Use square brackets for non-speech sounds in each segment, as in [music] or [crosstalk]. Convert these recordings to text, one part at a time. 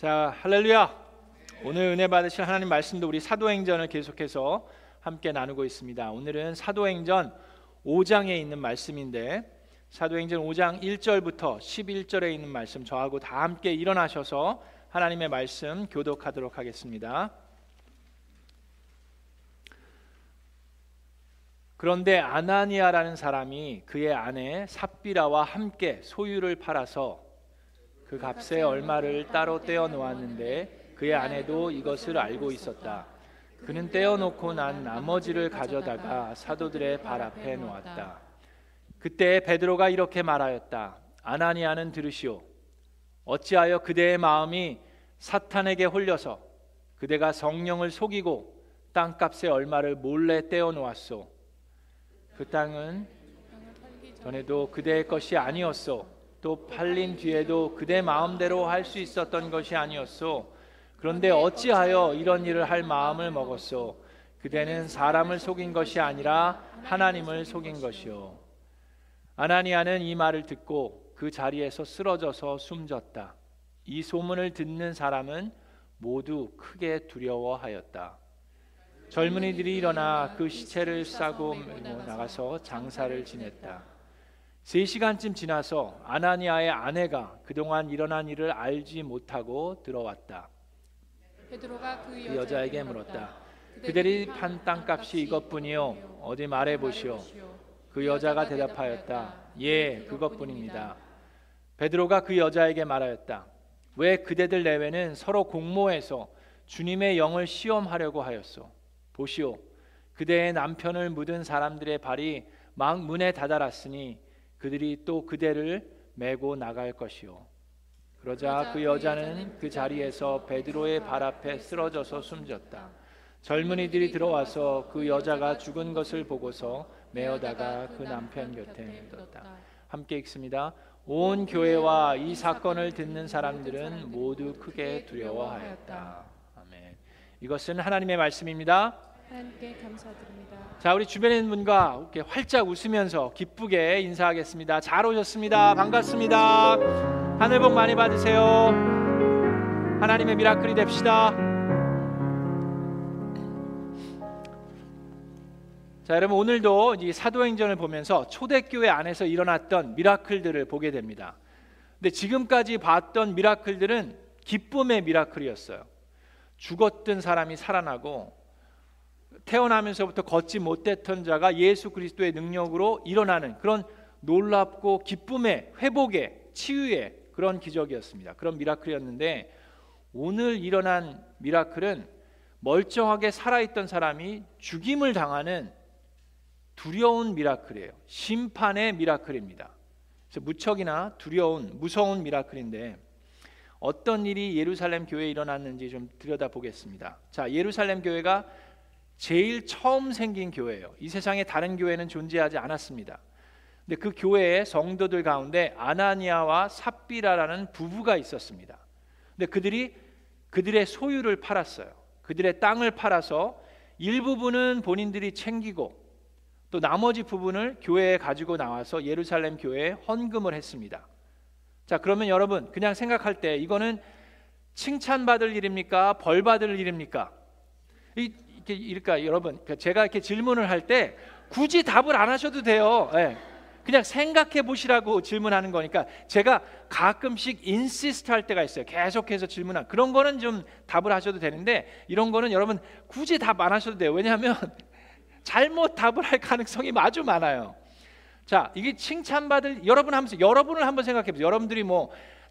자, 할렐루야. 오늘 은혜 받으실 하나님 말씀도 우리 사도행전을 계속해서 함께 나누고 있습니다. 오늘은 사도행전 5장에 있는 말씀인데 사도행전 5장 1절부터 11절에 있는 말씀 저하고 다 함께 일어나셔서 하나님의 말씀 교독하도록 하겠습니다. 그런데 아나니아라는 사람이 그의 아내 삽비라와 함께 소유를 팔아서 그 값에 얼마를 따로 떼어 놓았는데 그의 아내도 이것을 알고 있었다. 그는 떼어 놓고 난 나머지를 가져다가 사도들의 발 앞에 놓았다. 그때 베드로가 이렇게 말하였다. 아나니아는 들으시오. 어찌하여 그대의 마음이 사탄에게 홀려서 그대가 성령을 속이고 땅값의 얼마를 몰래 떼어 놓았소. 그 땅은 전에도 그대의 것이 아니었소. 또 팔린 뒤에도 그대 마음대로 할 수 있었던 것이 아니었소. 그런데 어찌하여 이런 일을 할 마음을 먹었소? 그대는 사람을 속인 것이 아니라 하나님을 속인 것이요. 아나니아는 이 말을 듣고 그 자리에서 쓰러져서 숨졌다. 이 소문을 듣는 사람은 모두 크게 두려워하였다. 젊은이들이 일어나 그 시체를 싸고 나가서 장사를 지냈다. 세 시간쯤 지나서 아나니아의 아내가 그동안 일어난 일을 알지 못하고 들어왔다. 베드로가 그, 그 여자에게 물었다. 그들이 판 땅값이 이것뿐이요. 어디 말해 보시오. 그 여자가 대답하였다. 예, 그것뿐입니다. 베드로가 그 여자에게 말하였다. 왜 그대들 내외는 서로 공모해서 주님의 영을 시험하려고 하였소? 보시오. 그대의 남편을 묻은 사람들의 발이 막 문에 다다랐으니 그들이 또 그대를 메고 나갈 것이요. 그러자 그 여자는 그 자리에서 베드로의 발 앞에 쓰러져서 숨졌다. 젊은이들이 들어와서 그 여자가 죽은 것을 보고서 메어다가 그 남편 곁에 묻었다. 함께 읽습니다. 온 교회와 이 사건을 듣는 사람들은 모두 크게 두려워하였다. 아멘. 이것은 하나님의 말씀입니다. 하나님께 감사드립니다. 자, 우리 주변에 있는 분과 이렇게 활짝 웃으면서 기쁘게 인사하겠습니다. 잘 오셨습니다. 반갑습니다. 하늘 복 많이 받으세요. 하나님의 미라클이 됩시다. 자, 여러분 오늘도 이 사도행전을 보면서 초대교회 안에서 일어났던 미라클들을 보게 됩니다. 근데 지금까지 봤던 miracle들은 기쁨의 miracle이었어요. 죽었던 사람이 살아나고 태어나면서부터 걷지 못했던 자가 예수 그리스도의 능력으로 일어나는 그런 놀랍고 기쁨의 회복의 치유의 그런 기적이었습니다. 그런 miracle이었는데 오늘 일어난 miracle은 멀쩡하게 살아있던 사람이 죽임을 당하는 두려운 miracle이에요. 심판의 miracle입니다. 그래서 무척이나 두려운 무서운 미라클인데 어떤 일이 예루살렘 교회에 일어났는지 좀 들여다보겠습니다. 자, 예루살렘 교회가 제일 처음 생긴 교회예요. 이 세상에 다른 교회는 존재하지 않았습니다. 근데 그 교회의 성도들 가운데 아나니아와 삽비라라는 부부가 있었습니다. 근데 그들이 그들의 소유를 팔았어요. 그들의 땅을 팔아서 일부분은 본인들이 챙기고 또 나머지 부분을 교회에 가지고 나와서 예루살렘 교회에 헌금을 했습니다. 자, 그러면 여러분 그냥 생각할 때 이거는 칭찬받을 일입니까? 벌 받을 일입니까? 이, 이럴까 여러분 그러니까 제가 이렇게 질문을 할 때 굳이 답을 안 하셔도 돼요. 네. 그냥 생각해 보시라고 질문하는 거니까 제가 가끔씩 인시스트 할 때가 있어요. 계속해서 질문한 그런 거는 좀 답을 하셔도 되는데 이런 거는 여러분 굳이 답 안 하셔도 돼요. 왜냐하면 [laughs] 잘못 답을 할 가능성이 아주 많아요. 자, 이게 칭찬받을 여러분 하면서 여러분을 한번 생각해 보세요. 여러분들이 뭐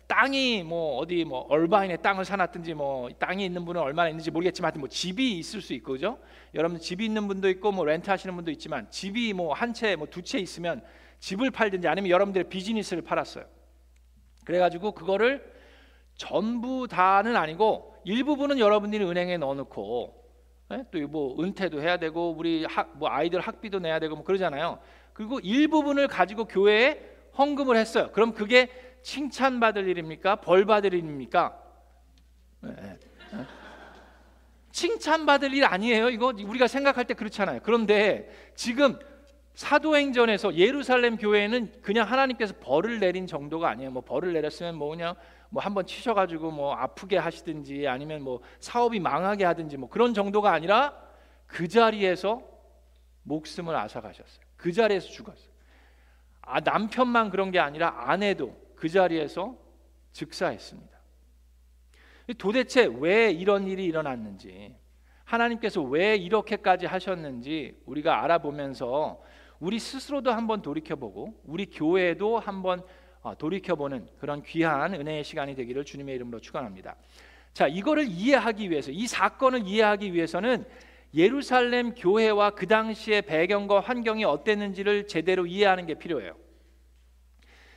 땅이 뭐 어디 뭐 얼바인에 땅을 사놨든지 뭐 땅이 있는 분은 얼마나 있는지 모르겠지만 하여튼 뭐 집이 있을 수 있고 죠 여러분 집이 있는 분도 있고 뭐 렌트 하시는 분도 있지만 집이 뭐 한 채 뭐 두 채 있으면 집을 팔든지 아니면 여러분들의 비즈니스를 팔았어요. 그래가지고 그거를 전부 다는 아니고 일부분은 여러분들이 은행에 넣어놓고 예? 또뭐 은퇴도 해야 되고 우리 학, 뭐 아이들 학비도 내야 되고 뭐 그러잖아요. 그리고 일부분을 가지고 교회에 헌금을 했어요. 그럼 그게 칭찬받을 일입니까? 벌 받을 일입니까? 네. 네. 칭찬받을 일 아니에요. 이거 우리가 생각할 때 그렇잖아요. 그런데 지금 사도행전에서 예루살렘 교회는 그냥 하나님께서 벌을 내린 정도가 아니에요. 뭐 벌을 내렸으면 뭐 그냥 뭐 한번 치셔가지고 뭐 아프게 하시든지 아니면 뭐 사업이 망하게 하든지 뭐 그런 정도가 아니라 그 자리에서 목숨을 앗아가셨어요. 그 자리에서 죽었어요. 아 남편만 그런 게 아니라 아내도 그 자리에서 즉사했습니다. 도대체 왜 이런 일이 일어났는지 하나님께서 왜 이렇게까지 하셨는지 우리가 알아보면서 우리 스스로도 한번 돌이켜보고 우리 교회도 한번 어, 돌이켜보는 그런 귀한 은혜의 시간이 되기를 주님의 이름으로 축원합니다. 자, 이거를 이해하기 위해서 이 사건을 이해하기 위해서는 예루살렘 교회와 그 당시의 배경과 환경이 어땠는지를 제대로 이해하는 게 필요해요.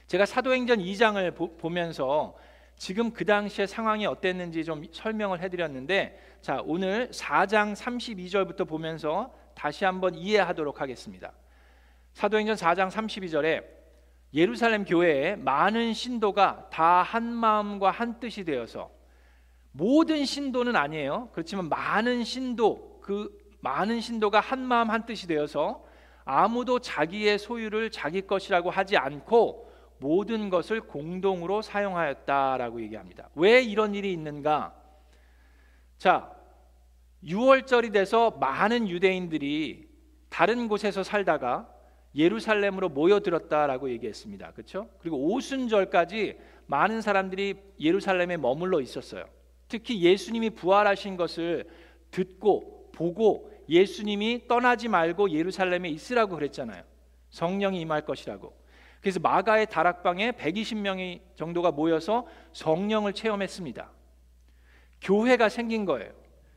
제가 사도행전 2장을 보, 면서 지금 그 당시의 상황이 어땠는지 좀 설명을 해드렸는데 자 오늘 4장 32절부터 보면서 다시 한번 이해하도록 하겠습니다. 사도행전 4장 32절에 예루살렘 교회에 많은 신도가 다 한 마음과 한 뜻이 되어서 모든 신도는 아니에요. 그렇지만 많은 신도 그 많은 신도가 한 마음 한 뜻이 되어서 아무도 자기의 소유를 자기 것이라고 하지 않고 모든 것을 공동으로 사용하였다라고 얘기합니다. 왜 이런 일이 있는가? 자, 6월절이 돼서 많은 유대인들이 다른 곳에서 살다가 예루살렘으로 모여들었다라고 얘기했습니다. 그렇죠? 그리고 오순절까지 많은 사람들이 예루살렘에 머물러 있었어요. 특히 예수님이 부활하신 것을 듣고 보고 예수님이 떠나지 말고 예루살렘에 있으라고 그랬잖아요. 성령이 임할 것이라고. 그래서 마가의 다락방에 120명이 정도가 모여서 성령을 체험했습니다. 교회가 생긴 거예요.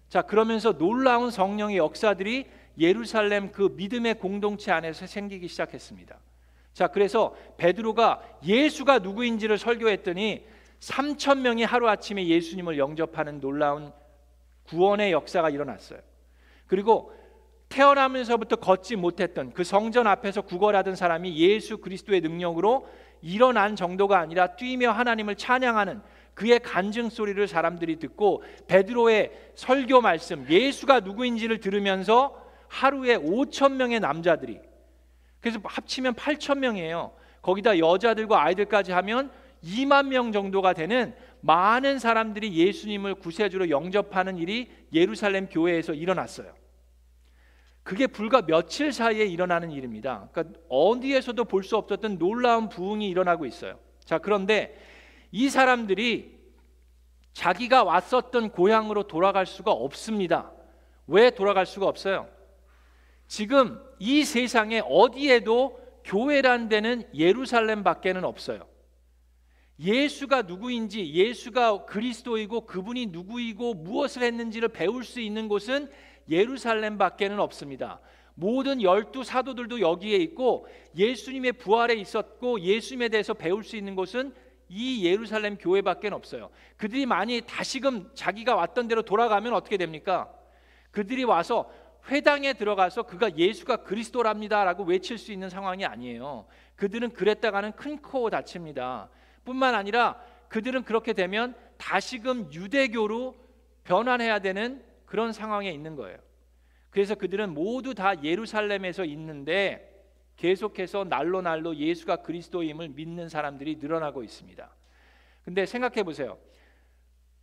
자, 그러면서 놀라운 성령의 역사들이 예루살렘 그 믿음의 공동체 안에서 생기기 시작했습니다. 자, 그래서 베드로가 예수가 누구인지를 설교했더니 3천 명이 하루 아침에 예수님을 영접하는 놀라운 구원의 역사가 일어났어요. 그리고 태어나면서부터 걷지 못했던 그 성전 앞에서 구걸하던 사람이 예수 그리스도의 능력으로 일어난 정도가 아니라 뛰며 하나님을 찬양하는 그의 간증 소리를 사람들이 듣고 베드로의 설교 말씀 예수가 누구인지를 들으면서 하루에 5천 명의 남자들이 그래서 합치면 8천 명이에요. 거기다 여자들과 아이들까지 하면 2만 명 정도가 되는 많은 사람들이 예수님을 구세주로 영접하는 일이 예루살렘 교회에서 일어났어요. 그게 불과 며칠 사이에 일어나는 일입니다. 그러니까 어디에서도 볼 수 없었던 놀라운 부흥이 일어나고 있어요. 자, 그런데 이 사람들이 자기가 왔었던 고향으로 돌아갈 수가 없습니다. 왜 돌아갈 수가 없어요? 지금 이 세상에 어디에도 교회란 데는 예루살렘 밖에는 없어요. 예수가 누구인지, 예수가 그리스도이고 그분이 누구이고 무엇을 했는지를 배울 수 있는 곳은 예루살렘 밖에는 없습니다. 모든 열두 사도들도 여기에 있고 예수님의 부활에 있었고 예수님에 대해서 배울 수 있는 곳은 이 예루살렘 교회밖에 없어요. 그들이 많이 다시금 자기가 왔던 대로 돌아가면 어떻게 됩니까? 그들이 와서 회당에 들어가서 그가 예수가 그리스도랍니다라고 외칠 수 있는 상황이 아니에요. 그들은 그랬다가는 큰 코 다칩니다. 뿐만 아니라 그들은 그렇게 되면 다시금 유대교로 변환해야 되는 그런 상황에 있는 거예요. 그래서 그들은 모두 다 예루살렘에서 있는데 계속해서 날로 날로 예수가 그리스도임을 믿는 사람들이 늘어나고 있습니다. 근데 생각해 보세요.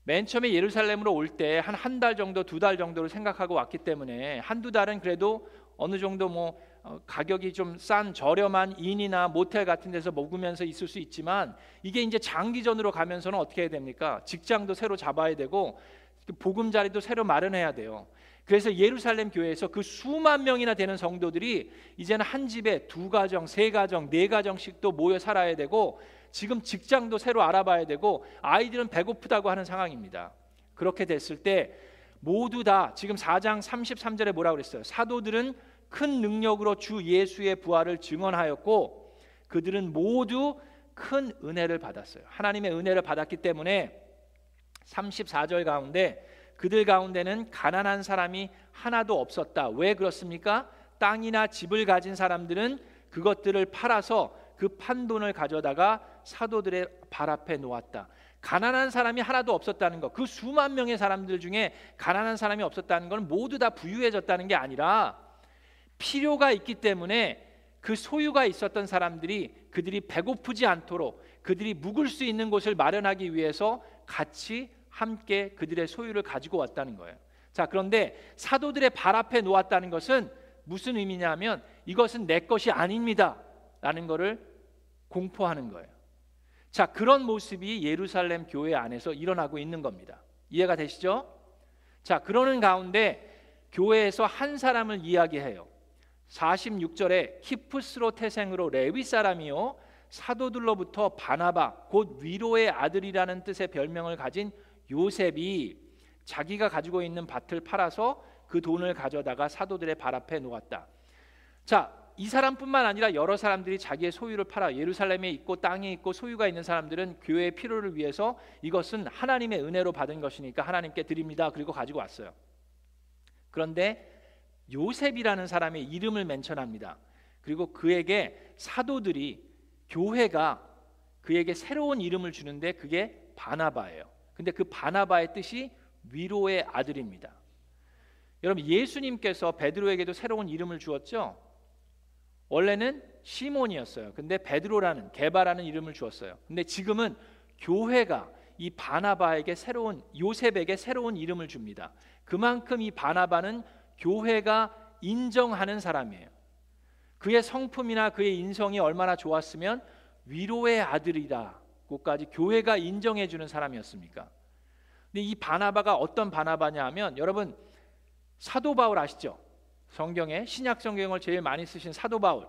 맨 처음에 예루살렘으로 올 때 한 한 달 정도, 두 달 정도를 생각하고 왔기 때문에 한두 달은 그래도 어느 정도 뭐 어, 가격이 좀 싼 저렴한 인이나 모텔 같은 데서 먹으면서 있을 수 있지만 이게 이제 장기전으로 가면서는 어떻게 해야 됩니까? 직장도 새로 잡아야 되고 그 보금자리도 새로 마련해야 돼요. 그래서 예루살렘 교회에서 그 수만 명이나 되는 성도들이 이제는 한 집에 두 가정, 세 가정, 네 가정씩도 모여 살아야 되고 지금 직장도 새로 알아봐야 되고 아이들은 배고프다고 하는 상황입니다. 그렇게 됐을 때 모두 다 지금 4장 33절에 뭐라고 그랬어요? 사도들은 큰 능력으로 주 예수의 부활을 증언하였고 그들은 모두 큰 은혜를 받았어요. 하나님의 은혜를 받았기 때문에 34절 가운데 그들 가운데는 가난한 사람이 하나도 없었다. 왜 그렇습니까? 땅이나 집을 가진 사람들은 그것들을 팔아서 그 판돈을 가져다가 사도들의 발 앞에 놓았다. 가난한 사람이 하나도 없었다는 것. 그 수만 명의 사람들 중에 가난한 사람이 없었다는 것은 모두 다 부유해졌다는 게 아니라 필요가 있기 때문에 그 소유가 있었던 사람들이 그들이 배고프지 않도록 그들이 묵을 수 있는 곳을 마련하기 위해서 같이 함께 그들의 소유를 가지고 왔다는 거예요. 자, 그런데 사도들의 발 앞에 놓았다는 것은 무슨 의미냐면 이것은 내 것이 아닙니다. 라는 것을 공포하는 거예요. 자, 그런 모습이 예루살렘 교회 안에서 일어나고 있는 겁니다. 이해가 되시죠? 자, 그러는 가운데 교회에서 한 사람을 이야기해요. 46절에 히프스로 태생으로 레위 사람이요 사도들로부터 바나바 곧 위로의 아들이라는 뜻의 별명을 가진 요셉이 자기가 가지고 있는 밭을 팔아서 그 돈을 가져다가 사도들의 발 앞에 놓았다. 자, 이 사람뿐만 아니라 여러 사람들이 자기의 소유를 팔아 예루살렘에 있고 땅에 있고 소유가 있는 사람들은 교회의 필요를 위해서 이것은 하나님의 은혜로 받은 것이니까 하나님께 드립니다. 그리고 가지고 왔어요. 그런데 요셉이라는 사람의 이름을 멘션합니다. 그리고 그에게 사도들이 교회가 그에게 새로운 이름을 주는데 그게 바나바예요. 근데 그 바나바의 뜻이 위로의 아들입니다. 여러분 예수님께서 베드로에게도 새로운 이름을 주었죠. 원래는 시몬이었어요. 근데 베드로라는 개바라는 이름을 주었어요. 근데 지금은 교회가 이 바나바에게 새로운 요셉에게 새로운 이름을 줍니다. 그만큼 이 바나바는 교회가 인정하는 사람이에요. 그의 성품이나 그의 인성이 얼마나 좋았으면 위로의 아들이라고까지 교회가 인정해 주는 사람이었습니까? 근데 이 바나바가 어떤 바나바냐 하면 여러분 사도 바울 아시죠? 성경에 신약 성경을 제일 많이 쓰신 사도 바울.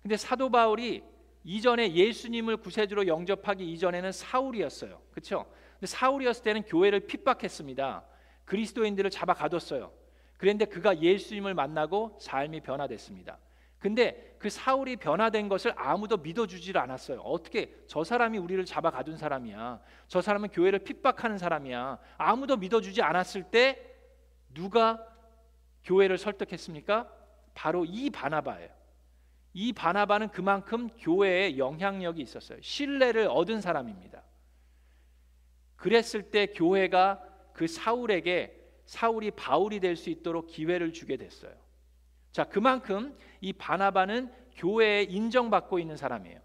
근데 사도 바울이 이전에 예수님을 구세주로 영접하기 이전에는 사울이었어요. 그렇죠? 근데 사울이었을 때는 교회를 핍박했습니다. 그리스도인들을 잡아 가뒀어요. 그런데 그가 예수님을 만나고 삶이 변화됐습니다. 근데 그 사울이 변화된 것을 아무도 믿어주질 않았어요. 어떻게 저 사람이 우리를 잡아 가둔 사람이야. 저 사람은 교회를 핍박하는 사람이야. 아무도 믿어주지 않았을 때 누가 교회를 설득했습니까? 바로 이 바나바예요. 이 바나바는 그만큼 교회에 영향력이 있었어요. 신뢰를 얻은 사람입니다. 그랬을 때 교회가 그 사울에게 사울이 바울이 될 수 있도록 기회를 주게 됐어요. 자, 그만큼 이 바나바는 교회에 인정받고 있는 사람이에요.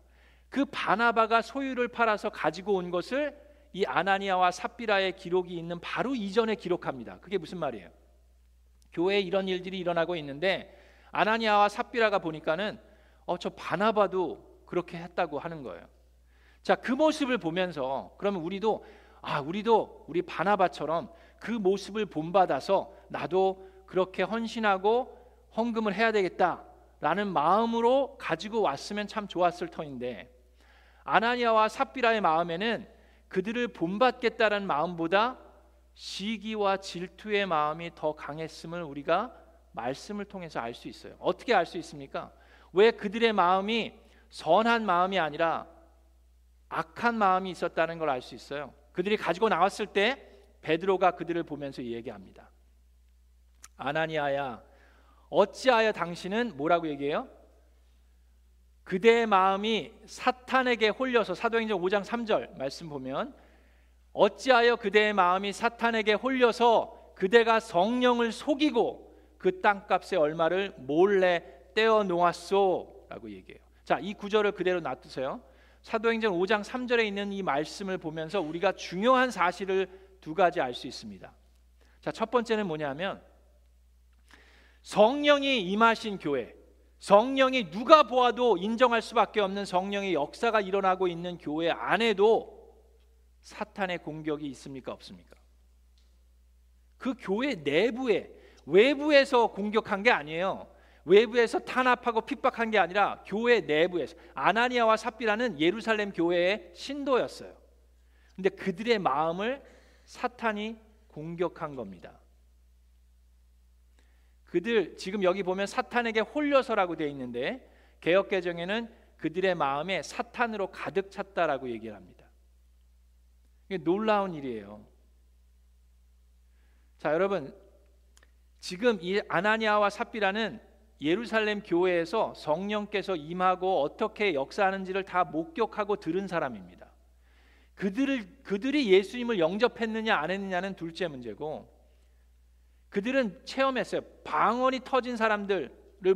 그 바나바가 소유를 팔아서 가지고 온 것을 이 아나니아와 삽비라의 기록이 있는 바로 이전에 기록합니다. 그게 무슨 말이에요? 교회에 이런 일들이 일어나고 있는데 아나니아와 삽비라가 보니까는 어, 저 바나바도 그렇게 했다고 하는 거예요. 자, 그 모습을 보면서 그러면 우리도 아, 우리도 우리 바나바처럼 그 모습을 본받아서 나도 그렇게 헌신하고 헌금을 해야 되겠다라는 마음으로 가지고 왔으면 참 좋았을 터인데 아나니아와 삽비라의 마음에는 그들을 본받겠다는 마음보다 시기와 질투의 마음이 더 강했음을 우리가 말씀을 통해서 알 수 있어요. 어떻게 알 수 있습니까? 왜 그들의 마음이 선한 마음이 아니라 악한 마음이 있었다는 걸 알 수 있어요. 그들이 가지고 나왔을 때 베드로가 그들을 보면서 얘기합니다. 아나니아야, 어찌하여 당신은 뭐라고 얘기해요? 그대의 마음이 사탄에게 홀려서 사도행전 5장 3절 말씀 보면 어찌하여 그대의 마음이 사탄에게 홀려서 그대가 성령을 속이고 그 땅값의 얼마를 몰래 떼어 놓았소라고 얘기해요. 자, 이 구절을 그대로 놔두세요. 사도행전 5장 3절에 있는 이 말씀을 보면서 우리가 중요한 사실을 두 가지 알 수 있습니다. 자, 첫 번째는 뭐냐면 성령이 임하신 교회, 성령이 누가 보아도 인정할 수밖에 없는 성령의 역사가 일어나고 있는 교회 안에도 사탄의 공격이 있습니까 없습니까? 그 교회 내부에 외부에서 공격한 게 아니에요. 외부에서 탄압하고 핍박한 게 아니라 교회 내부에서 아나니아와 삽비라는 예루살렘 교회의 신도였어요. 근데 그들의 마음을 사탄이 공격한 겁니다. 그들 지금 여기 보면 사탄에게 홀려서라고 되어 있는데 개혁 개정에는 그들의 마음에 사탄으로 가득 찼다라고 얘기를 합니다. 이게 놀라운 일이에요. 자, 여러분 지금 이 아나니아와 삽비라는 예루살렘 교회에서 성령께서 임하고 어떻게 역사하는지를 다 목격하고 들은 사람입니다. 그들을 그들이 예수님을 영접했느냐 안 했느냐는 둘째 문제고 그들은 체험했어요. 방언이 터진 사람들을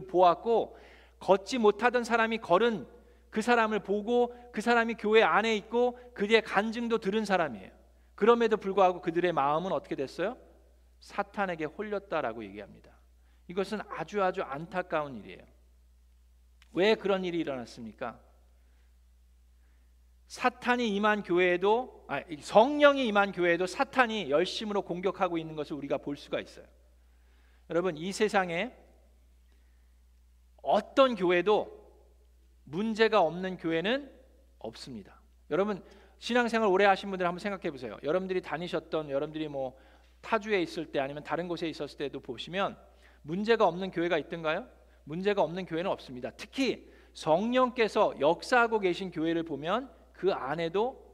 보았고 걷지 못하던 사람이 걸은 그 사람을 보고 그 사람이 교회 안에 있고 그의 간증도 들은 사람이에요. 그럼에도 불구하고 그들의 마음은 어떻게 됐어요? 사탄에게 홀렸다라고 얘기합니다. 이것은 아주 아주 안타까운 일이에요. 왜 그런 일이 일어났습니까? 사탄이 임한 교회에도 아, 성령이 임한 교회에도 사탄이 열심으로 공격하고 있는 것을 우리가 볼 수가 있어요. 여러분 이 세상에 어떤 교회도 문제가 없는 교회는 없습니다. 여러분 신앙생활 오래 하신 분들 한번 생각해 보세요. 여러분들이 다니셨던 여러분들이 뭐 타주에 있을 때 아니면 다른 곳에 있었을 때도 보시면 문제가 없는 교회가 있던가요? 문제가 없는 교회는 없습니다. 특히 성령께서 역사하고 계신 교회를 보면 그 안에도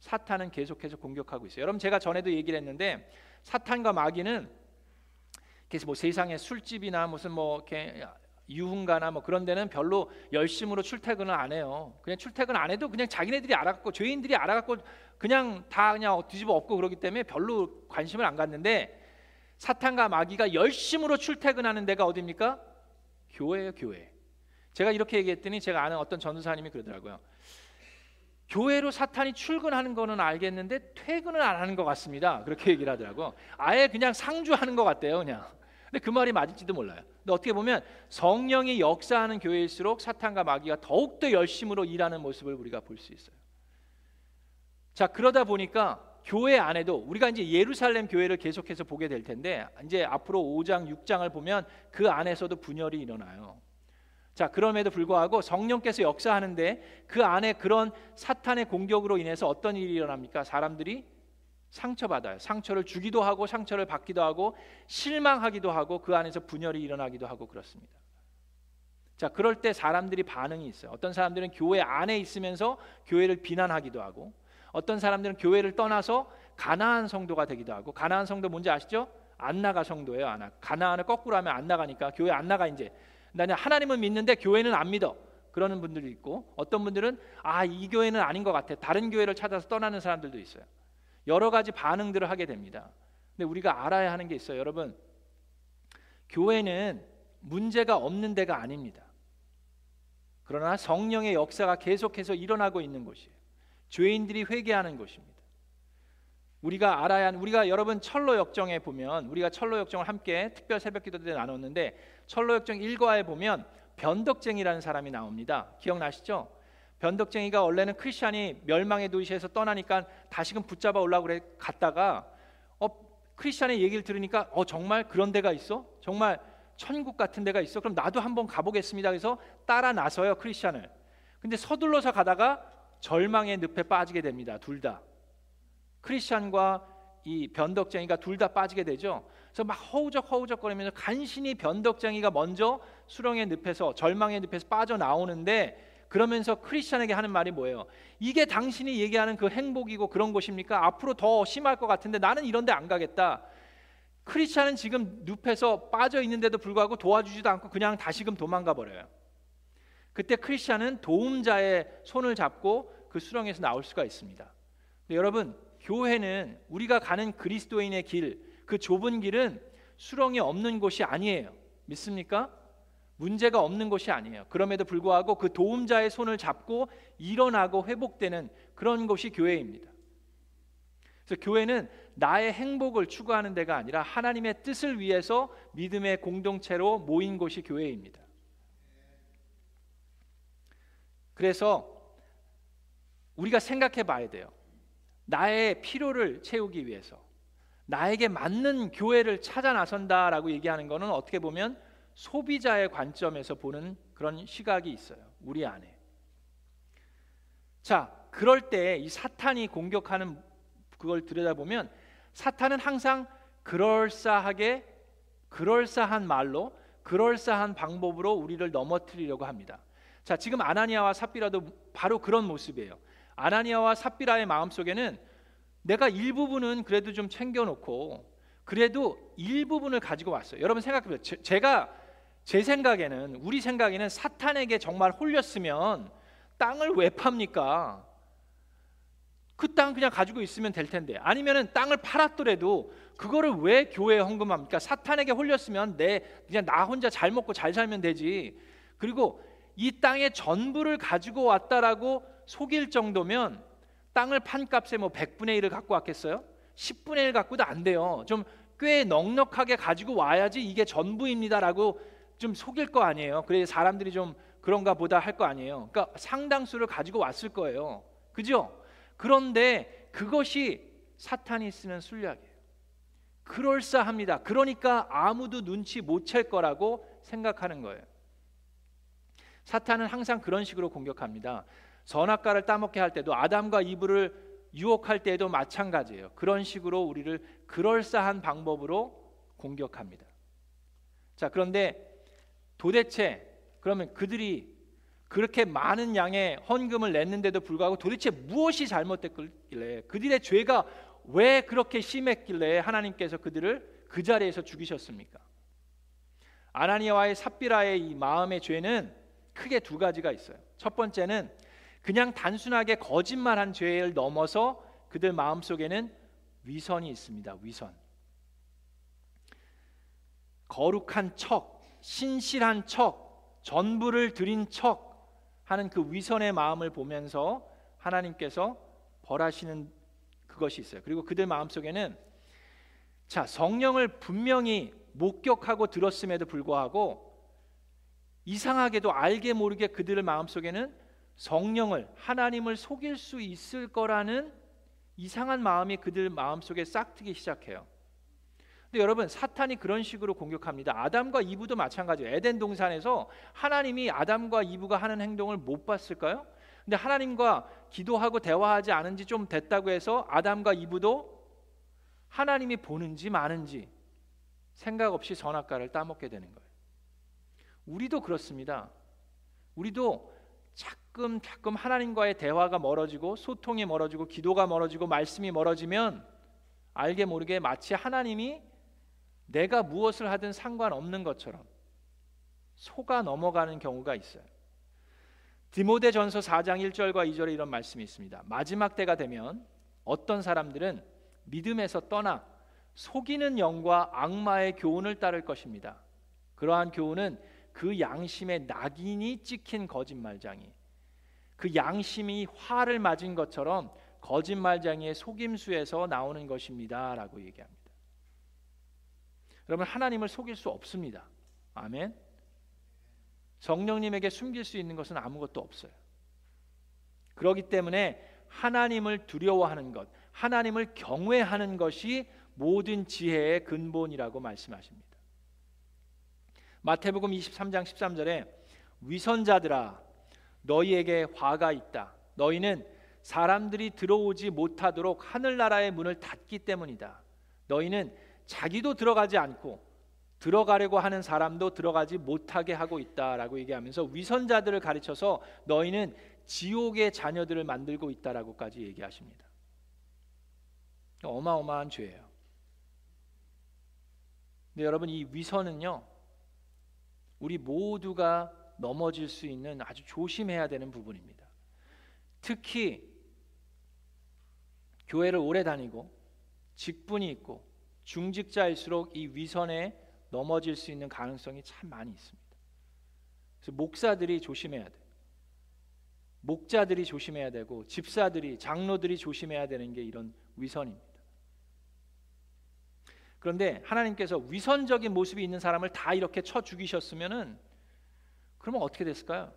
사탄은 계속해서 공격하고 있어요. 여러분 제가 전에도 얘기를 했는데 사탄과 마귀는 그래서 뭐 세상의 술집이나 무슨 뭐 이렇게 유흥가나 뭐 그런 데는 별로 열심으로 출퇴근을 안 해요. 그냥 출퇴근 안 해도 그냥 자기네들이 알아갖고 죄인들이 알아갖고 그냥 다 그냥 뒤집어 엎고 그러기 때문에 별로 관심을 안 갖는데 사탄과 마귀가 열심으로 출퇴근하는 데가 어디입니까? 교회예요, 교회. 제가 이렇게 얘기했더니 제가 아는 어떤 전도사님이 그러더라고요. 교회로 사탄이 출근하는 거는 알겠는데 퇴근을 안 하는 것 같습니다. 그렇게 얘기를 하더라고. 아예 그냥 상주하는 것 같대요, 그냥. 근데 그 말이 맞을지도 몰라요. 근데 어떻게 보면 성령이 역사하는 교회일수록 사탄과 마귀가 더욱더 열심으로 일하는 모습을 우리가 볼 수 있어요. 자, 그러다 보니까 교회 안에도 우리가 이제 예루살렘 교회를 계속해서 보게 될 텐데 이제 앞으로 5장, 6장을 보면 그 안에서도 분열이 일어나요. 자, 그럼에도 불구하고 성령께서 역사하는데 그 안에 그런 사탄의 공격으로 인해서 어떤 일이 일어납니까? 사람들이 상처받아요. 상처를 주기도 하고 상처를 받기도 하고 실망하기도 하고 그 안에서 분열이 일어나기도 하고 그렇습니다. 자, 그럴 때 사람들이 반응이 있어요. 어떤 사람들은 교회 안에 있으면서 교회를 비난하기도 하고 어떤 사람들은 교회를 떠나서 가나안 성도가 되기도 하고 가나안 성도 뭔지 아시죠? 안 나가 성도예요. 안 나. 가나안을 거꾸로 하면 안 나가니까 교회 안 나가 이제. 나는 하나님은 믿는데 교회는 안 믿어. 그러는 분들이 있고 어떤 분들은 아 이 교회는 아닌 것 같아. 다른 교회를 찾아서 떠나는 사람들도 있어요. 여러 가지 반응들을 하게 됩니다. 근데 우리가 알아야 하는 게 있어요. 여러분, 교회는 문제가 없는 데가 아닙니다. 그러나 성령의 역사가 계속해서 일어나고 있는 곳이에요. 죄인들이 회개하는 곳입니다. 우리가 알아야 하는 우리가 여러분 철로 역정에 보면 우리가 철로 역정을 함께 특별 새벽 기도 때 나눴는데 철로 역정 1과에 보면 변덕쟁이라는 사람이 나옵니다. 기억나시죠? 변덕쟁이가 원래는 크리스천이 멸망의 도시에서 떠나니까 다시금 붙잡아 올라고 그래 갔다가 어 크리스천의 얘기를 들으니까 어 정말 그런 데가 있어? 정말 천국 같은 데가 있어? 그럼 나도 한번 가보겠습니다. 그래서 따라 나서요 크리스천을. 근데 서둘러서 가다가 절망의 늪에 빠지게 됩니다. 둘 다. 크리스천과 이 변덕쟁이가 둘 다 빠지게 되죠. 그래서 막 허우적 허우적거리면서 간신히 변덕쟁이가 먼저 수렁의 늪에서 절망의 늪에서 빠져 나오는데 그러면서 크리스천에게 하는 말이 뭐예요? 이게 당신이 얘기하는 그 행복이고 그런 것입니까? 앞으로 더 심할 것 같은데 나는 이런 데 안 가겠다. 크리스천은 지금 늪에서 빠져 있는데도 불구하고 도와주지도 않고 그냥 다시금 도망가 버려요. 그때 크리스천은 도움자의 손을 잡고 그 수렁에서 나올 수가 있습니다. 여러분, 교회는 우리가 가는 그리스도인의 길, 그 좁은 길은 수렁이 없는 곳이 아니에요. 믿습니까? 문제가 없는 것이 아니에요. 그럼에도 불구하고 그 도움자의 손을 잡고 일어나고 회복되는 그런 것이 교회입니다. 그래서 교회는 나의 행복을 추구하는 데가 아니라 하나님의 뜻을 위해서 믿음의 공동체로 모인 곳이 교회입니다. 그래서 우리가 생각해 봐야 돼요. 나의 필요를 채우기 위해서 나에게 맞는 교회를 찾아 나선다라고 얘기하는 것은 어떻게 보면 소비자의 관점에서 보는 그런 시각이 있어요. 우리 안에. 자, 그럴 때 이 사탄이 공격하는 그걸 들여다보면 사탄은 항상 그럴싸하게 그럴싸한 말로 그럴싸한 방법으로 우리를 넘어뜨리려고 합니다. 자, 지금 아나니아와 삽비라도 바로 그런 모습이에요. 아나니아와 삽비라의 마음속에는 내가 일부분은 그래도 좀 챙겨 놓고 그래도 일부분을 가지고 왔어요. 여러분 생각해 보세요. 제가 제 생각에는 우리 생각에는 사탄에게 정말 홀렸으면 땅을 왜 팝니까? 그 땅 그냥 가지고 있으면 될 텐데 아니면은 땅을 팔았더라도 그거를 왜 교회에 헌금합니까? 사탄에게 홀렸으면 내 그냥 나 혼자 잘 먹고 잘 살면 되지. 그리고 이 땅의 전부를 가지고 왔다라고 속일 정도면 땅을 판 값에 뭐 100분의 1을 갖고 왔겠어요? 10분의 1 갖고도 안 돼요. 좀 꽤 넉넉하게 가지고 와야지 이게 전부입니다라고 좀 속일 거 아니에요. 그래 사람들이 좀 그런가 보다 할 거 아니에요. 그러니까 상당수를 가지고 왔을 거예요. 그죠? 그런데 그것이 사탄이 쓰는 술약이에요. 그럴싸합니다. 그러니까 아무도 눈치 못 챌 거라고 생각하는 거예요. 사탄은 항상 그런 식으로 공격합니다. 선악과를 따먹게 할 때도 아담과 이브를 유혹할 때에도 마찬가지예요. 그런 식으로 우리를 그럴싸한 방법으로 공격합니다. 자, 그런데 도대체 그러면 그들이 그렇게 많은 양의 헌금을 냈는데도 불구하고 도대체 무엇이 잘못됐길래 그들의 죄가 왜 그렇게 심했길래 하나님께서 그들을 그 자리에서 죽이셨습니까? 아나니아와의 삽비라의 이 마음의 죄는 크게 두 가지가 있어요. 첫 번째는 그냥 단순하게 거짓말한 죄를 넘어서 그들 마음 속에는 위선이 있습니다. 위선. 거룩한 척, 신실한 척, 전부를 드린 척 하는 그 위선의 마음을 보면서 하나님께서 벌하시는 그것이 있어요. 그리고 그들 마음 속에는 자 성령을 분명히 목격하고 들었음에도 불구하고 이상하게도 알게 모르게 그들의 마음 속에는 성령을 하나님을 속일 수 있을 거라는 이상한 마음이 그들 마음 속에 싹트기 시작해요. 근데 여러분 사탄이 그런 식으로 공격합니다. 아담과 이브도 마찬가지예요. 에덴 동산에서 하나님이 아담과 이브가 하는 행동을 못 봤을까요? 근데 하나님과 기도하고 대화하지 않은 지 좀 됐다고 해서 아담과 이브도 하나님이 보는지 마는지 생각 없이 선악과를 따먹게 되는 거예요. 우리도 그렇습니다. 우리도 자끔 자끔 하나님과의 대화가 멀어지고 소통이 멀어지고 기도가 멀어지고 말씀이 멀어지면 알게 모르게 마치 하나님이 내가 무엇을 하든 상관없는 것처럼 속아 넘어가는 경우가 있어요. 디모데전서 4장 1절과 2절에 이런 말씀이 있습니다. 마지막 때가 되면 어떤 사람들은 믿음에서 떠나 속이는 영과 악마의 교훈을 따를 것입니다. 그러한 교훈은 그 양심에 낙인이 찍힌 거짓말장이 그 양심이 화를 맞은 것처럼 거짓말장이의 속임수에서 나오는 것입니다라고 얘기합니다. 여러분 하나님을 속일 수 없습니다. 아멘. 성령님에게 숨길 수 있는 것은 아무것도 없어요. 그렇기 때문에 하나님을 두려워하는 것, 하나님을 경외하는 것이 모든 지혜의 근본이라고 말씀하십니다. 마태복음 23장 13절에 위선자들아 너희에게 화가 있다. 너희는 사람들이 들어오지 못하도록 하늘나라의 문을 닫기 때문이다. 너희는 자기도 들어가지 않고 들어가려고 하는 사람도 들어가지 못하게 하고 있다라고 얘기하면서 위선자들을 가르쳐서 너희는 지옥의 자녀들을 만들고 있다라고까지 얘기하십니다. 어마어마한 죄예요. 근데 여러분 이 위선은요. 우리 모두가 넘어질 수 있는 아주 조심해야 되는 부분입니다. 특히 교회를 오래 다니고 직분이 있고 중직자일수록 이 위선에 넘어질 수 있는 가능성이 참 많이 있습니다. 그래서 목사들이 조심해야 돼. 목자들이 조심해야 되고 집사들이 장로들이 조심해야 되는 게 이런 위선입니다. 그런데 하나님께서 위선적인 모습이 있는 사람을 다 이렇게 쳐 죽이셨으면은 그러면 어떻게 됐을까요?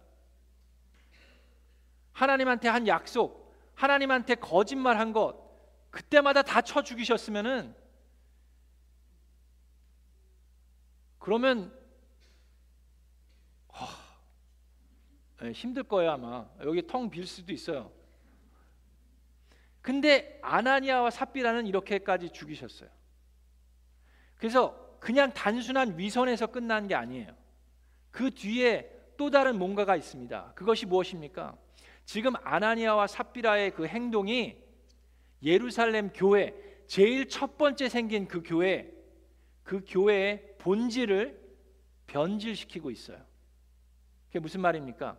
하나님한테 한 약속, 하나님한테 거짓말한 것 그때마다 다 쳐 죽이셨으면은 그러면 어, 네, 힘들 거예요 아마 여기 텅 빌 수도 있어요. 근데 아나니아와 삽비라는 이렇게까지 죽이셨어요. 그래서 그냥 단순한 위선에서 끝난 게 아니에요. 그 뒤에 또 다른 뭔가가 있습니다. 그것이 무엇입니까? 지금 아나니아와 삽비라의 그 행동이 예루살렘 교회 제일 첫 번째 생긴 그 교회 그 교회의 본질을 변질시키고 있어요. 그게 무슨 말입니까?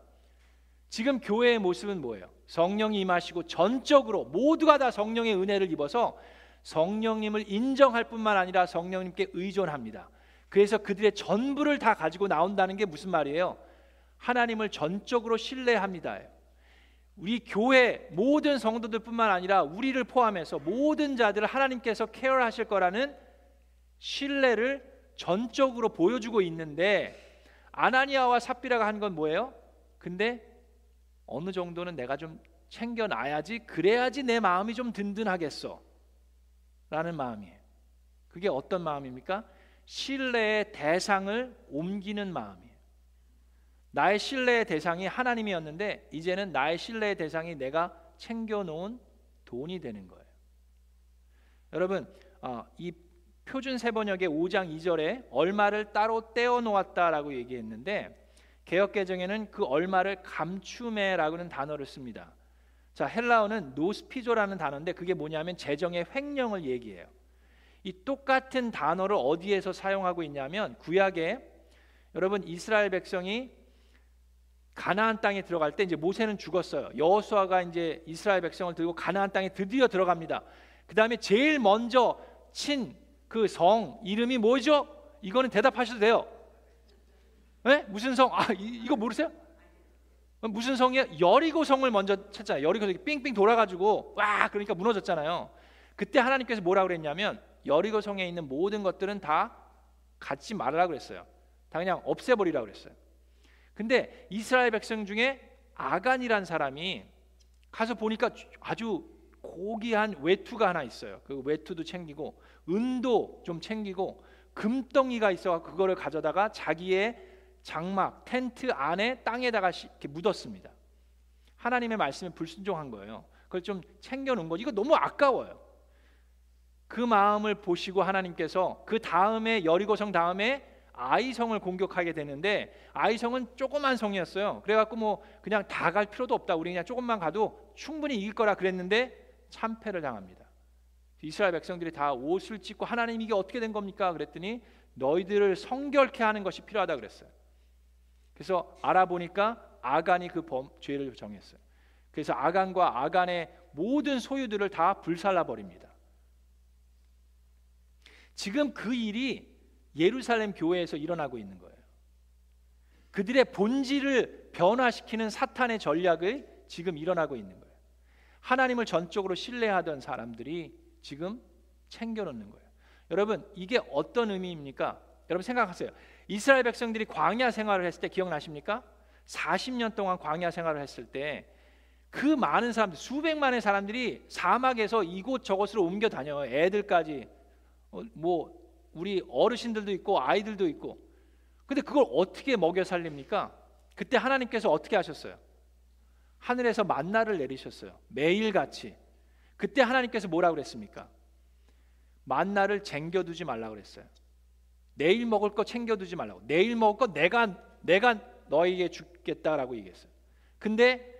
지금 교회의 모습은 뭐예요? 성령이 임하시고 전적으로 모두가 다 성령의 은혜를 입어서 성령님을 인정할 뿐만 아니라 성령님께 의존합니다. 그래서 그들의 전부를 다 가지고 나온다는 게 무슨 말이에요? 하나님을 전적으로 신뢰합니다. 우리 교회 모든 성도들뿐만 아니라 우리를 포함해서 모든 자들을 하나님께서 케어하실 거라는 신뢰를 전적으로 보여주고 있는데 아나니아와 삽비라가 한 건 뭐예요? 근데 어느 정도는 내가 좀 챙겨 놔야지 그래야지 내 마음이 좀 든든하겠어. 라는 마음이에요. 그게 어떤 마음입니까? 신뢰의 대상을 옮기는 마음이에요. 나의 신뢰의 대상이 하나님이었는데 이제는 나의 신뢰의 대상이 내가 챙겨 놓은 돈이 되는 거예요. 여러분, 어, 이 표준 세번역의 5장 2절에 얼마를 따로 떼어 놓았다라고 얘기했는데 개역 개정에는 그 얼마를 감추매라고는 단어를 씁니다. 자, 헬라어는 노스피조라는 단어인데 그게 뭐냐면 재정의 횡령을 얘기해요. 이 똑같은 단어를 어디에서 사용하고 있냐면 구약에 여러분 이스라엘 백성이 가나안 땅에 들어갈 때 이제 모세는 죽었어요. 여호수아가 이제 이스라엘 백성을 들고 가나안 땅에 드디어 들어갑니다. 그다음에 제일 먼저 친 그 성 이름이 뭐죠? 이거는 대답하셔도 돼요. 네? 무슨 성? 아 이, 거 모르세요? 무슨 성이야? 여리고 성을 먼저 찾잖아요. 여리고 성이 삥삥 돌아가지고 와 그러니까 무너졌잖아요. 그때 하나님께서 뭐라 그랬냐면 여리고 성에 있는 모든 것들은 다 갖지 말으라 그랬어요. 다 그냥 없애버리라 그랬어요. 근데 이스라엘 백성 중에 아간이란 사람이 가서 보니까 아주 고귀한 외투가 하나 있어요. 그 외투도 챙기고 은도 좀 챙기고 금덩이가 있어 그거를 가져다가 자기의 장막 텐트 안에 땅에다가 이렇게 묻었습니다. 하나님의 말씀에 불순종한 거예요. 그걸 좀 챙겨 놓은 거. 이거 너무 아까워요. 그 마음을 보시고 하나님께서 그 다음에 여리고성 다음에 아이성을 공격하게 되는데 아이성은 조그만 성이었어요. 그래갖고 뭐 그냥 다 갈 필요도 없다. 우리 그냥 조금만 가도 충분히 이길 거라 그랬는데 참패를 당합니다. 이스라엘 백성들이 다 옷을 찢고 하나님 이게 어떻게 된 겁니까? 그랬더니 너희들을 성결케 하는 것이 필요하다 그랬어요. 그래서 알아보니까 아간이 그 범, 죄를 정했어요. 그래서 아간과 아간의 모든 소유들을 다 불살라 버립니다. 지금 그 일이 예루살렘 교회에서 일어나고 있는 거예요. 그들의 본질을 변화시키는 사탄의 전략을 지금 일어나고 있는 거예요. 하나님을 전적으로 신뢰하던 사람들이 지금 챙겨놓는 거예요. 여러분 이게 어떤 의미입니까? 여러분 생각하세요. 이스라엘 백성들이 광야 생활을 했을 때 기억나십니까? 40년 동안 광야 생활을 했을 때 그 많은 사람들 수백만의 사람들이 사막에서 이곳 저곳으로 옮겨 다녀요. 애들까지 어, 뭐 우리 어르신들도 있고 아이들도 있고. 근데 그걸 어떻게 먹여 살립니까? 그때 하나님께서 어떻게 하셨어요? 하늘에서 만나를 내리셨어요. 매일같이. 그때 하나님께서 뭐라 그랬습니까? 만나를 쟁겨두지 말라 그랬어요. 내일 먹을 거 챙겨두지 말라고. 내일 먹을 거 내가 내가 너에게 주겠다라고 얘기했어요. 근데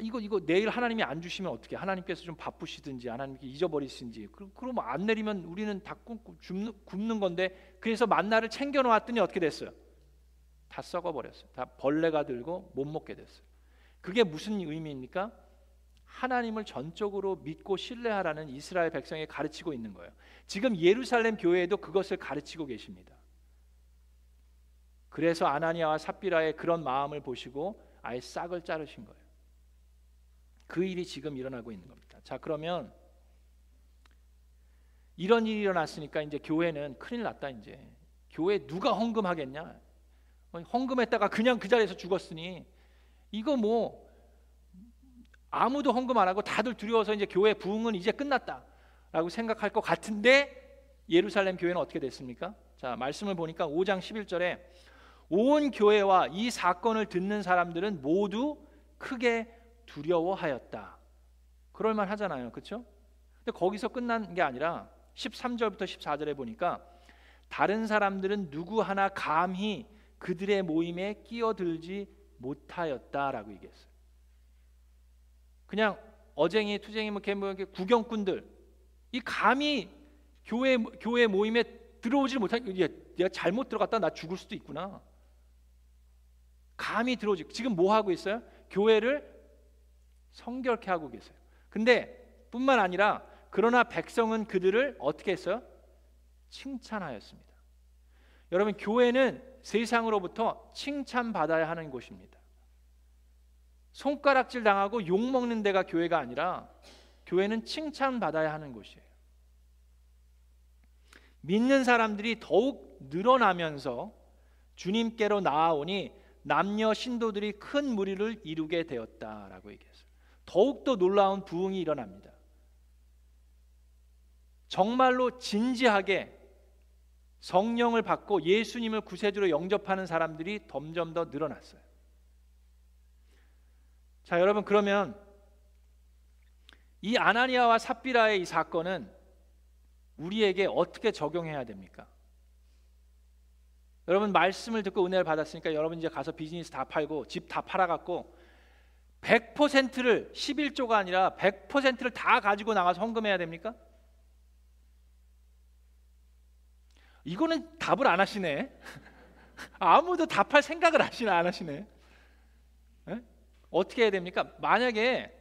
이거 이거 내일 하나님이 안 주시면 어떻게? 하나님께서 좀 바쁘시든지 하나님께 잊어버리시든지 그, 그러면 안 내리면 우리는 다 굶는, 굶는 건데 그래서 만나를 챙겨 놓았더니 어떻게 됐어요? 다 썩어 버렸어요. 다 벌레가 들고 못 먹게 됐어요. 그게 무슨 의미입니까? 하나님을 전적으로 믿고 신뢰하라는 이스라엘 백성에 가르치고 있는 거예요. 지금 예루살렘 교회에도 그것을 가르치고 계십니다. 그래서 아나니아와 삽비라의 그런 마음을 보시고 아예 싹을 자르신 거예요. 그 일이 지금 일어나고 있는 겁니다. 자, 그러면 이런 일이 일어났으니까 이제 교회는 큰일 났다 이제. 교회 누가 헌금하겠냐? 헌금했다가 그냥 그 자리에서 죽었으니 이거 뭐 아무도 헌금 안 하고 다들 두려워서 이제 교회 부흥은 이제 끝났다라고 생각할 것 같은데 예루살렘 교회는 어떻게 됐습니까? 자, 말씀을 보니까 5장 11절에 온 교회와 이 사건을 듣는 사람들은 모두 크게 두려워하였다. 그럴 만 하잖아요. 그렇죠? 근데 거기서 끝난 게 아니라 13절부터 14절에 보니까 다른 사람들은 누구 하나 감히 그들의 모임에 끼어들지 못하였다라고 얘기했어요. 그냥 어쟁이, 투쟁이, 뭐, 뭐 구경꾼들 이 감히 교회 교회 모임에 들어오지 못한 내가 잘못 들어갔다 나 죽을 수도 있구나. 감히 들어오지. 지금 뭐 하고 있어요? 교회를 성결케 하고 계세요. 근데 뿐만 아니라 그러나 백성은 그들을 어떻게 했어요? 칭찬하였습니다. 여러분 교회는 세상으로부터 칭찬받아야 하는 곳입니다. 손가락질 당하고 욕 먹는 데가 교회가 아니라 교회는 칭찬받아야 하는 곳이에요. 믿는 사람들이 더욱 늘어나면서 주님께로 나아오니 남녀 신도들이 큰 무리를 이루게 되었다라고 얘기했어요. 더욱더 놀라운 부흥이 일어납니다. 정말로 진지하게 성령을 받고 예수님을 구세주로 영접하는 사람들이 점점 더 늘어났어요. 자, 여러분 그러면 이 아나니아와 삽비라의 이 사건은 우리에게 어떻게 적용해야 됩니까? 여러분 말씀을 듣고 은혜를 받았으니까 여러분 이제 가서 비즈니스 다 팔고 집 다 팔아 갖고 100%를 11조가 아니라 100%를 다 가지고 나가서 헌금해야 됩니까? 이거는 답을 안 하시네. [laughs] 아무도 답할 생각을 하시나 안 하시네. 에? 어떻게 해야 됩니까? 만약에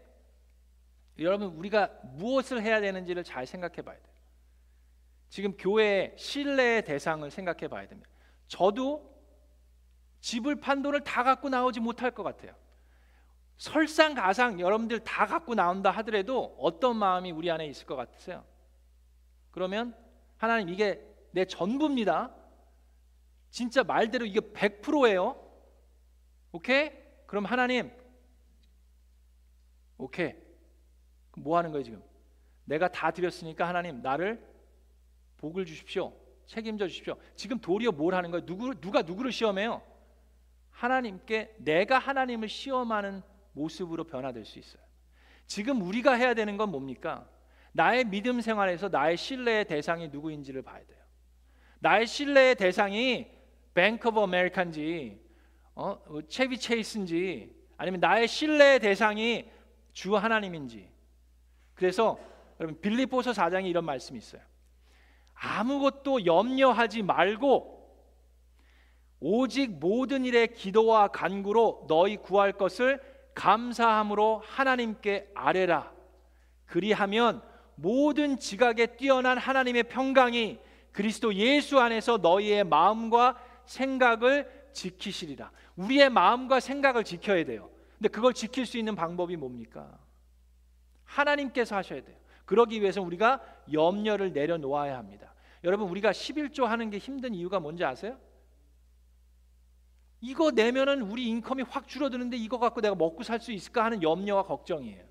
여러분 우리가 무엇을 해야 되는지를 잘 생각해 봐야 돼요. 지금 교회 신뢰의 대상을 생각해 봐야 됩니다. 저도 집을 판 돈을 다 갖고 나오지 못할 것 같아요. 설상가상 여러분들 다 갖고 나온다 하더라도 어떤 마음이 우리 안에 있을 것 같으세요? 그러면 하나님 이게 내 전부입니다. 진짜 말대로 이게 100%예요. 오케이? 그럼 하나님 오케이. 뭐 하는 거예요, 지금? 내가 다 드렸으니까 하나님 나를 복을 주십시오. 책임져 주십시오. 지금 도리어 뭘 하는 거예요? 누구 누가 누구를 시험해요? 하나님께 내가 하나님을 시험하는 모습으로 변화될 수 있어요. 지금 우리가 해야 되는 건 뭡니까? 나의 믿음 생활에서 나의 신뢰의 대상이 누구인지를 봐야 돼요. 나의 신뢰의 대상이 Bank of America인지 어, Chevy Chase인지 아니면 나의 신뢰의 대상이 주 하나님인지 그래서 여러분 빌립보서 4장에 이런 말씀이 있어요. 아무것도 염려하지 말고 오직 모든 일에 기도와 간구로 너희 구할 것을 감사함으로 하나님께 아뢰라. 그리하면 모든 지각에 뛰어난 하나님의 평강이 그리스도 예수 안에서 너희의 마음과 생각을 지키시리라. 우리의 마음과 생각을 지켜야 돼요. 근데 그걸 지킬 수 있는 방법이 뭡니까? 하나님께서 하셔야 돼요. 그러기 위해서 우리가 염려를 내려놓아야 합니다. 여러분 우리가 11조 하는 게 힘든 이유가 뭔지 아세요? 이거 내면은 우리 인컴이 확 줄어드는데 이거 갖고 내가 먹고 살 수 있을까 하는 염려와 걱정이에요.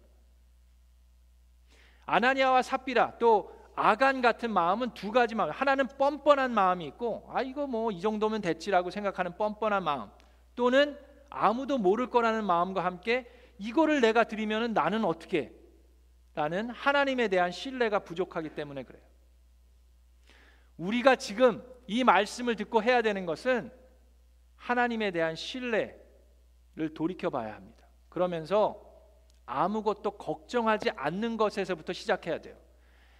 아나니아와 삽비라 또 아간 같은 마음은 두 가지 마음. 하나는 뻔뻔한 마음이 있고 아 이거 뭐 이 정도면 됐지라고 생각하는 뻔뻔한 마음. 또는 아무도 모를 거라는 마음과 함께 이거를 내가 드리면은 나는 어떻게? 라는 하나님에 대한 신뢰가 부족하기 때문에 그래요. 우리가 지금 이 말씀을 듣고 해야 되는 것은 하나님에 대한 신뢰를 돌이켜 봐야 합니다. 그러면서 아무것도 걱정하지 않는 것에서부터 시작해야 돼요.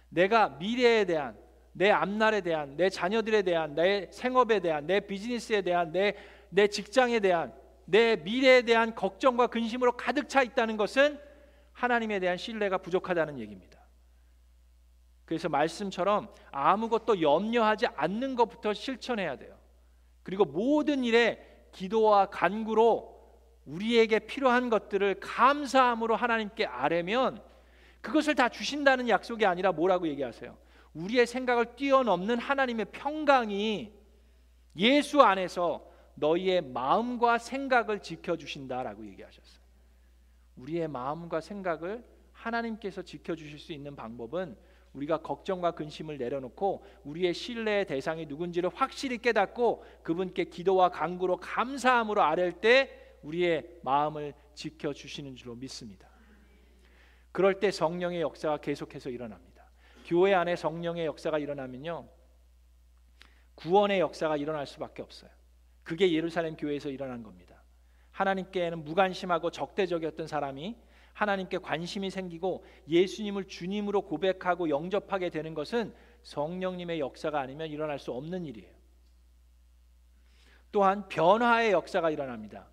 내가 미래에 대한 내 앞날에 대한 내 자녀들에 대한 내 생업에 대한 내 비즈니스에 대한 내 내 직장에 대한 내 미래에 대한 걱정과 근심으로 가득 차 있다는 것은 하나님에 대한 신뢰가 부족하다는 얘기입니다. 그래서 말씀처럼 아무것도 염려하지 않는 것부터 실천해야 돼요. 그리고 모든 일에 기도와 간구로 우리에게 필요한 것들을 감사함으로 하나님께 아뢰면 그것을 다 주신다는 약속이 아니라 뭐라고 얘기하세요? 우리의 생각을 뛰어넘는 하나님의 평강이 예수 안에서 너희의 마음과 생각을 지켜 주신다라고 얘기하셨어요. 우리의 마음과 생각을 하나님께서 지켜 주실 수 있는 방법은 우리가 걱정과 근심을 내려놓고 우리의 신뢰의 대상이 누군지를 확실히 깨닫고 그분께 기도와 간구로 감사함으로 아랠 때 우리의 마음을 지켜 주시는 줄로 믿습니다. 그럴 때 성령의 역사가 계속해서 일어납니다. 교회 안에 성령의 역사가 일어나면요. 구원의 역사가 일어날 수밖에 없어요. 그게 예루살렘 교회에서 일어난 겁니다. 하나님께는 무관심하고 적대적이었던 사람이 하나님께 관심이 생기고 예수님을 주님으로 고백하고 영접하게 되는 것은 성령님의 역사가 아니면 일어날 수 없는 일이에요. 또한 변화의 역사가 일어납니다.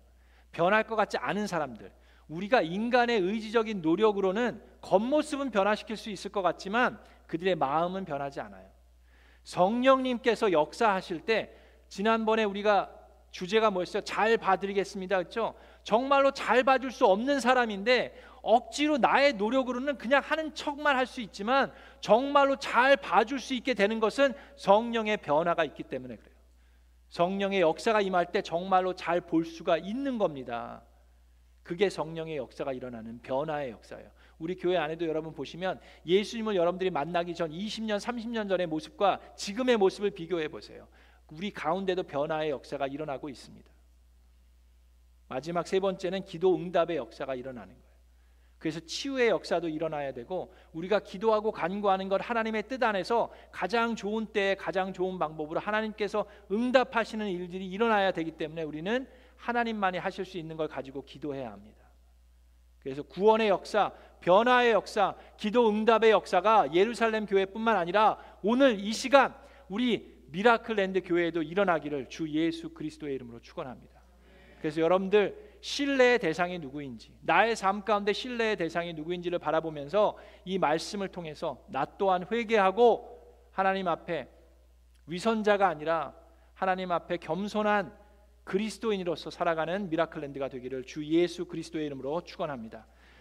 변할 것 같지 않은 사람들, 우리가 인간의 의지적인 노력으로는 겉모습은 변화시킬 수 있을 것 같지만 그들의 마음은 변하지 않아요. 성령님께서 역사하실 때 지난번에 우리가 주제가 뭐였어요? 잘 봐드리겠습니다. 그렇죠? 정말로 잘 봐줄 수 없는 사람인데 억지로 나의 노력으로는 그냥 하는 척만 할 수 있지만 정말로 잘 봐줄 수 있게 되는 것은 성령의 변화가 있기 때문에 그래요. 성령의 역사가 임할 때 정말로 잘 볼 수가 있는 겁니다. 그게 성령의 역사가 일어나는 변화의 역사예요. 우리 교회 안에도 여러분 보시면 예수님을 여러분들이 만나기 전 20년, 30년 전의 모습과 지금의 모습을 비교해 보세요. 우리 가운데도 변화의 역사가 일어나고 있습니다. 마지막 세 번째는 기도 응답의 역사가 일어나는. 그래서 치유의 역사도 일어나야 되고 우리가 기도하고 간구하는 것 하나님의 뜻 안에서 가장 좋은 때에 가장 좋은 방법으로 하나님께서 응답하시는 일들이 일어나야 되기 때문에 우리는 하나님만이 하실 수 있는 걸 가지고 기도해야 합니다. 그래서 구원의 역사, 변화의 역사, 기도 응답의 역사가 예루살렘 교회뿐만 아니라 오늘 이 시간 우리 미라클랜드 교회에도 일어나기를 주 예수 그리스도의 이름으로 축원합니다. 그래서 여러분들 신뢰의 대상이 누구인지, 나의 삶 가운데 신뢰의 대상이 누구인지를 바라보면서 이 말씀을 통해서 나 또한 회개하고 하나님 앞에 위선자가 아니라 하나님 앞에 겸손한 그리스도인으로서 살아가는 미라클랜드가 되기를 주 예수 그리스도의 이름으로 축원합니다.